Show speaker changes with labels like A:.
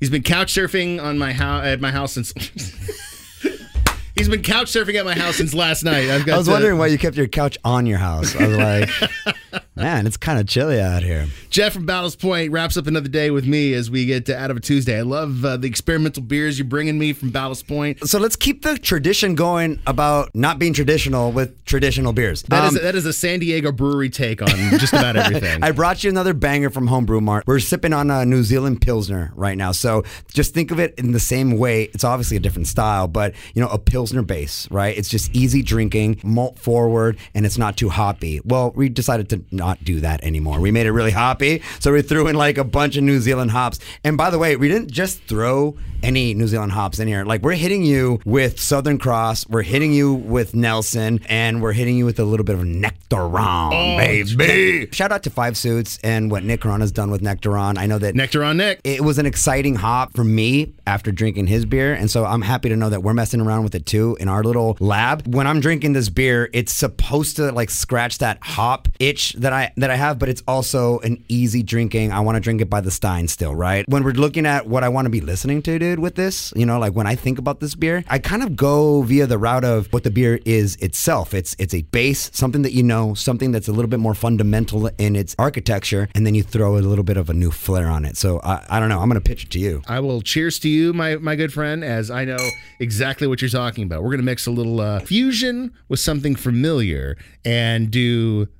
A: He's been couch surfing on my house at my house since. He's been couch surfing at my house since last night. I've got
B: I was
A: to-
B: wondering why you kept your couch on your house. I was like, man, it's kind of chilly out here.
A: Jeff from Ballast Point wraps up another day with me as we get to Out of a Tuesday. I love uh, the experimental beers you're bringing me from Ballast Point.
B: So let's keep the tradition going about not being traditional with traditional beers.
A: That is
B: Um,
A: that is a San Diego brewery take on just about everything.
B: I brought you another banger from Homebrew Mart. We're sipping on a New Zealand Pilsner right now. So just think of it in the same way. It's obviously a different style, but you know, a Pilsner base, right? It's just easy drinking, malt forward, and it's not too hoppy. Well, we decided to not do that anymore. We made it really hoppy. So we threw in like a bunch of New Zealand hops. And by the way, we didn't just throw any New Zealand hops in here. Like we're hitting you with Southern Cross, we're hitting you with Nelson, and we're hitting you with a little bit of Nectaron, oh, baby. Shout out to Five Suits and what Nick Ron has done with Nectaron. I know that
A: Nectaron Nick.
B: it was an exciting hop for me after drinking his beer. And so I'm happy to know that we're messing around with it too in our little lab. When I'm drinking this beer, it's supposed to like scratch that hop itch that I that I have, but it's also an easy drinking. I want to drink it by the stein still, right? When we're looking at what I want to be listening to, dude, with this, you know, like when I think about this beer, I kind of go via the route of what the beer is itself. It's it's a base, something that you know, something that's a little bit more fundamental in its architecture, and then you throw a little bit of a new flair on it. So I, I don't know. I'm gonna pitch it to you.
A: I will cheers to you, my my good friend, as I know exactly what you're talking about. We're gonna mix a little uh, fusion with something familiar and do